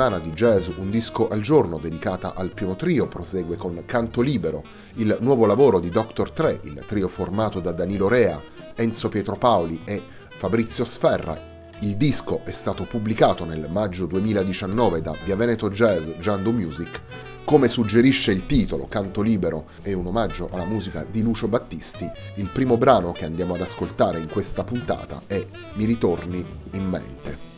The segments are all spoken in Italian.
Settimana di jazz Un disco al giorno dedicata al piano trio prosegue con Canto Libero, il nuovo lavoro di Dr. Tre, il trio formato da Danilo Rea, Enzo Pietropaoli e Fabrizio Sferra. Il disco è stato pubblicato nel maggio 2019 da Via Veneto Jazz Giando Music. Come suggerisce il titolo, Canto Libero è un omaggio alla musica di Lucio Battisti. Il primo brano che andiamo ad ascoltare in questa puntata è Mi ritorni in mente.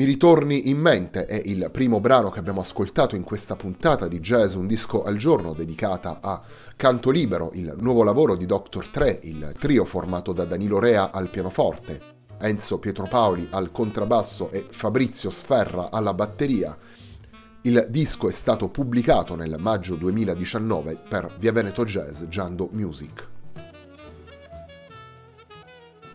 Mi ritorni in mente è il primo brano che abbiamo ascoltato in questa puntata di Jazz Un disco al giorno dedicata a Canto Libero, il nuovo lavoro di Dr. 3, il trio formato da Danilo Rea al pianoforte, Enzo Pietropaoli al contrabbasso e Fabrizio Sferra alla batteria. Il disco è stato pubblicato nel maggio 2019 per Via Veneto Jazz Giando Music.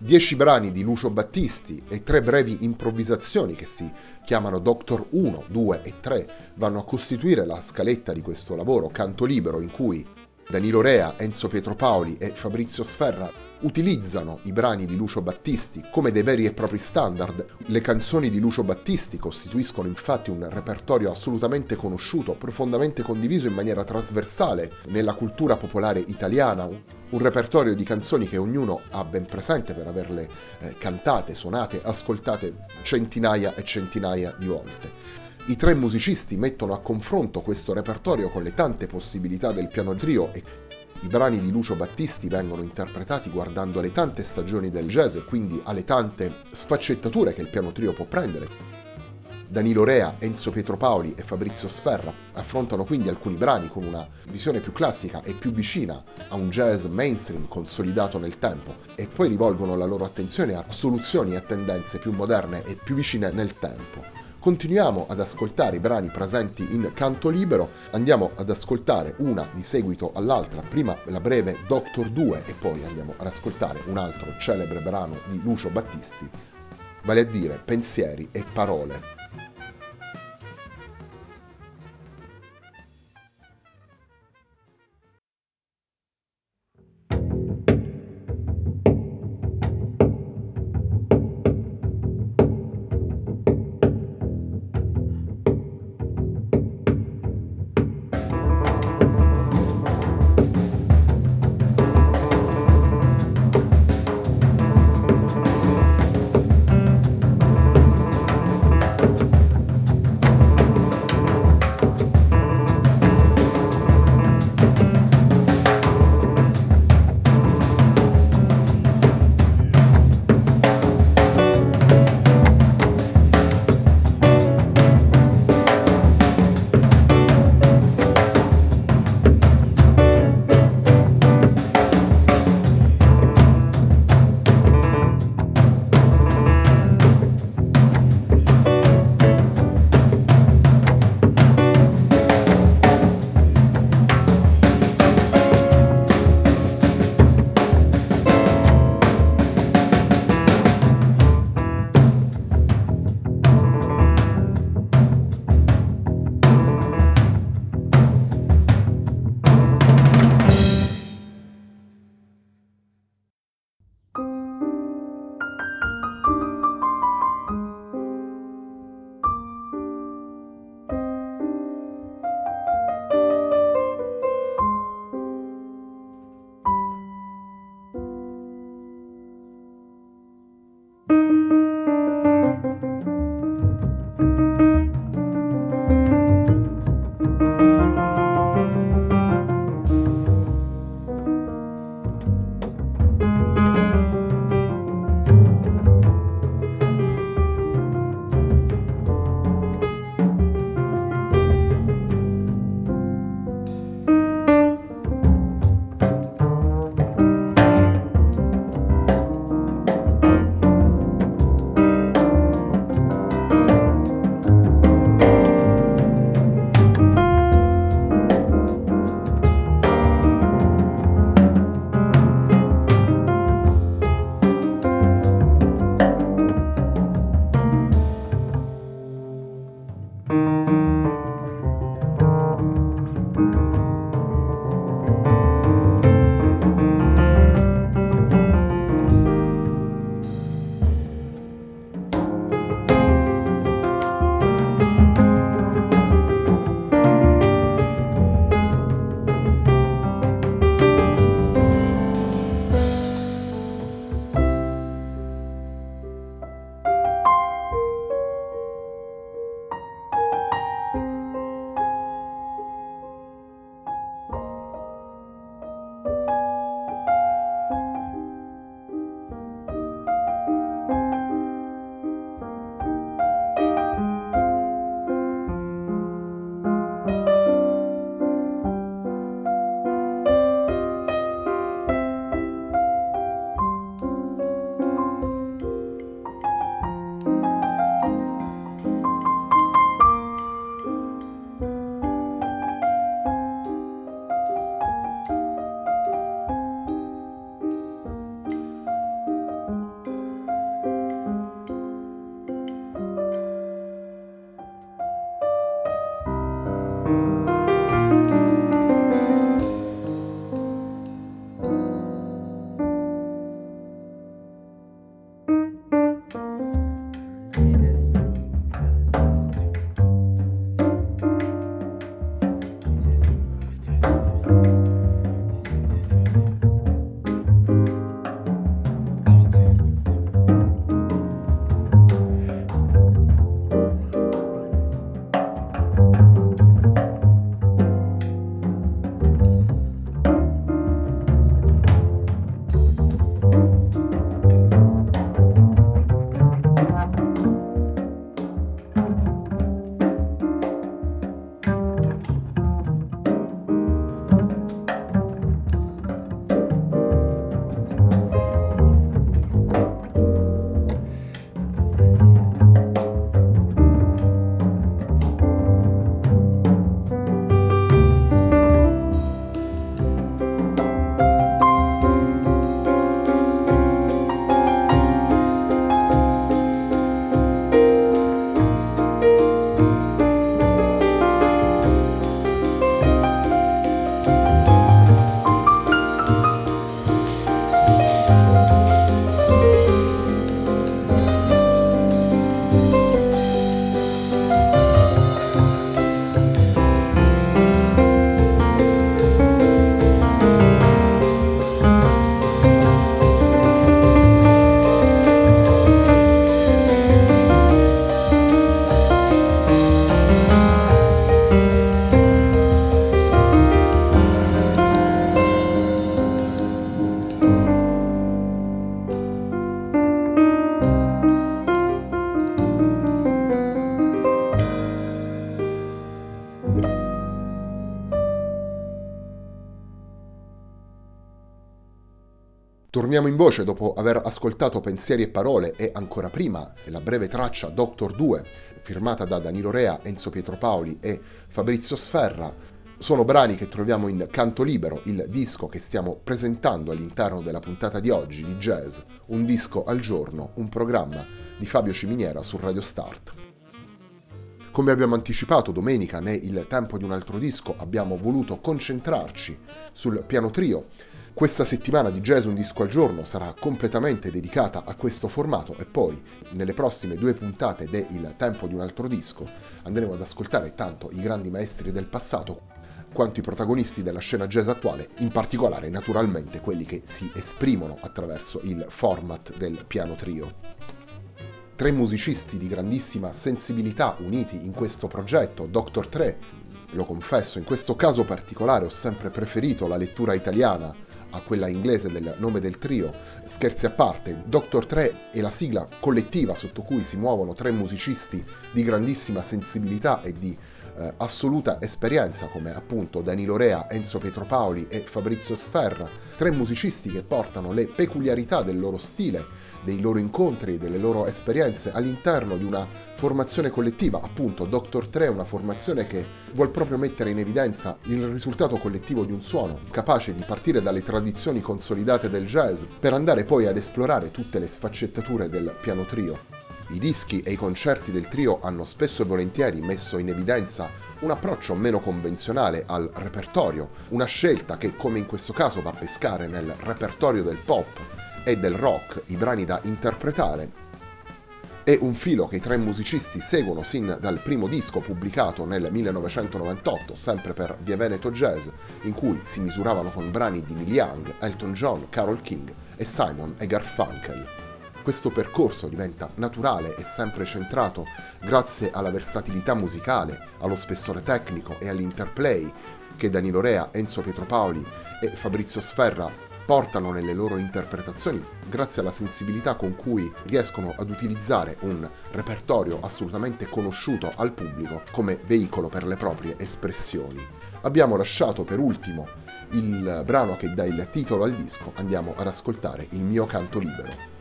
Dieci brani di Lucio Battisti e tre brevi improvvisazioni che si chiamano Doctor 1, 2 e 3 vanno a costituire la scaletta di questo lavoro canto libero in cui Danilo Rea, Enzo Pietropaoli e Fabrizio Sferra utilizzano i brani di Lucio Battisti come dei veri e propri standard. Le canzoni di Lucio Battisti costituiscono infatti un repertorio assolutamente conosciuto, profondamente condiviso in maniera trasversale nella cultura popolare italiana, un repertorio di canzoni che ognuno ha ben presente per averle eh, cantate, suonate, ascoltate centinaia e centinaia di volte. I tre musicisti mettono a confronto questo repertorio con le tante possibilità del piano trio e i brani di Lucio Battisti vengono interpretati guardando alle tante stagioni del jazz e quindi alle tante sfaccettature che il piano trio può prendere. Danilo Rea, Enzo Pietropaoli e Fabrizio Sferra affrontano quindi alcuni brani con una visione più classica e più vicina a un jazz mainstream consolidato nel tempo e poi rivolgono la loro attenzione a soluzioni e tendenze più moderne e più vicine nel tempo. Continuiamo ad ascoltare i brani presenti in canto libero, andiamo ad ascoltare una di seguito all'altra, prima la breve Doctor 2 e poi andiamo ad ascoltare un altro celebre brano di Lucio Battisti, vale a dire Pensieri e Parole. In voce dopo aver ascoltato Pensieri e Parole e ancora prima la breve traccia Doctor 2, firmata da Danilo Rea, Enzo Pietropaoli e Fabrizio Sferra. Sono brani che troviamo in Canto Libero, il disco che stiamo presentando all'interno della puntata di oggi di Jazz, un disco al giorno, un programma di Fabio Ciminiera su Radio Start. Come abbiamo anticipato domenica né Il tempo di un altro disco abbiamo voluto concentrarci sul piano trio questa settimana di Jazz Un Disco al Giorno sarà completamente dedicata a questo formato e poi nelle prossime due puntate de Il Tempo di un altro disco andremo ad ascoltare tanto i grandi maestri del passato quanto i protagonisti della scena jazz attuale, in particolare naturalmente quelli che si esprimono attraverso il format del piano trio. Tre musicisti di grandissima sensibilità uniti in questo progetto, Dr. Tre, lo confesso, in questo caso particolare ho sempre preferito la lettura italiana a quella inglese del nome del trio. Scherzi a parte, Doctor 3 è la sigla collettiva sotto cui si muovono tre musicisti di grandissima sensibilità e di eh, assoluta esperienza come appunto Danilo Rea, Enzo Pietropaoli e Fabrizio Sferra, tre musicisti che portano le peculiarità del loro stile, dei loro incontri, delle loro esperienze all'interno di una formazione collettiva, appunto Doctor 3 è una formazione che vuol proprio mettere in evidenza il risultato collettivo di un suono, capace di partire dalle tradizioni consolidate del jazz per andare poi ad esplorare tutte le sfaccettature del piano trio. I dischi e i concerti del trio hanno spesso e volentieri messo in evidenza un approccio meno convenzionale al repertorio, una scelta che come in questo caso va a pescare nel repertorio del pop e del rock, i brani da interpretare. È un filo che i tre musicisti seguono sin dal primo disco pubblicato nel 1998, sempre per Via Veneto Jazz, in cui si misuravano con brani di Neil Young, Elton John, Carol King e Simon e Garfunkel. Questo percorso diventa naturale e sempre centrato grazie alla versatilità musicale, allo spessore tecnico e all'interplay che Danilo Rea, Enzo Pietropaoli e Fabrizio Sferra portano nelle loro interpretazioni grazie alla sensibilità con cui riescono ad utilizzare un repertorio assolutamente conosciuto al pubblico come veicolo per le proprie espressioni. Abbiamo lasciato per ultimo il brano che dà il titolo al disco, andiamo ad ascoltare il mio canto libero.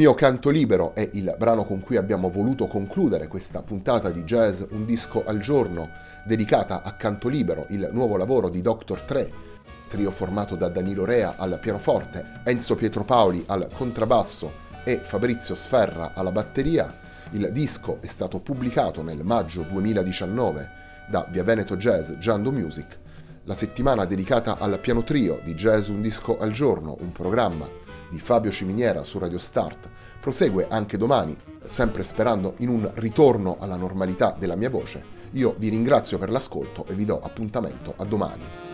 Mio canto libero è il brano con cui abbiamo voluto concludere questa puntata di jazz Un disco al giorno dedicata a Canto libero, il nuovo lavoro di Dr. Tre, trio formato da Danilo Rea al pianoforte, Enzo Pietro Paoli al contrabbasso e Fabrizio Sferra alla batteria. Il disco è stato pubblicato nel maggio 2019 da Via Veneto Jazz Giando Music, la settimana dedicata al piano trio di Jazz Un disco al giorno, un programma di Fabio Ciminiera su Radio Start prosegue anche domani, sempre sperando in un ritorno alla normalità della mia voce. Io vi ringrazio per l'ascolto e vi do appuntamento a domani.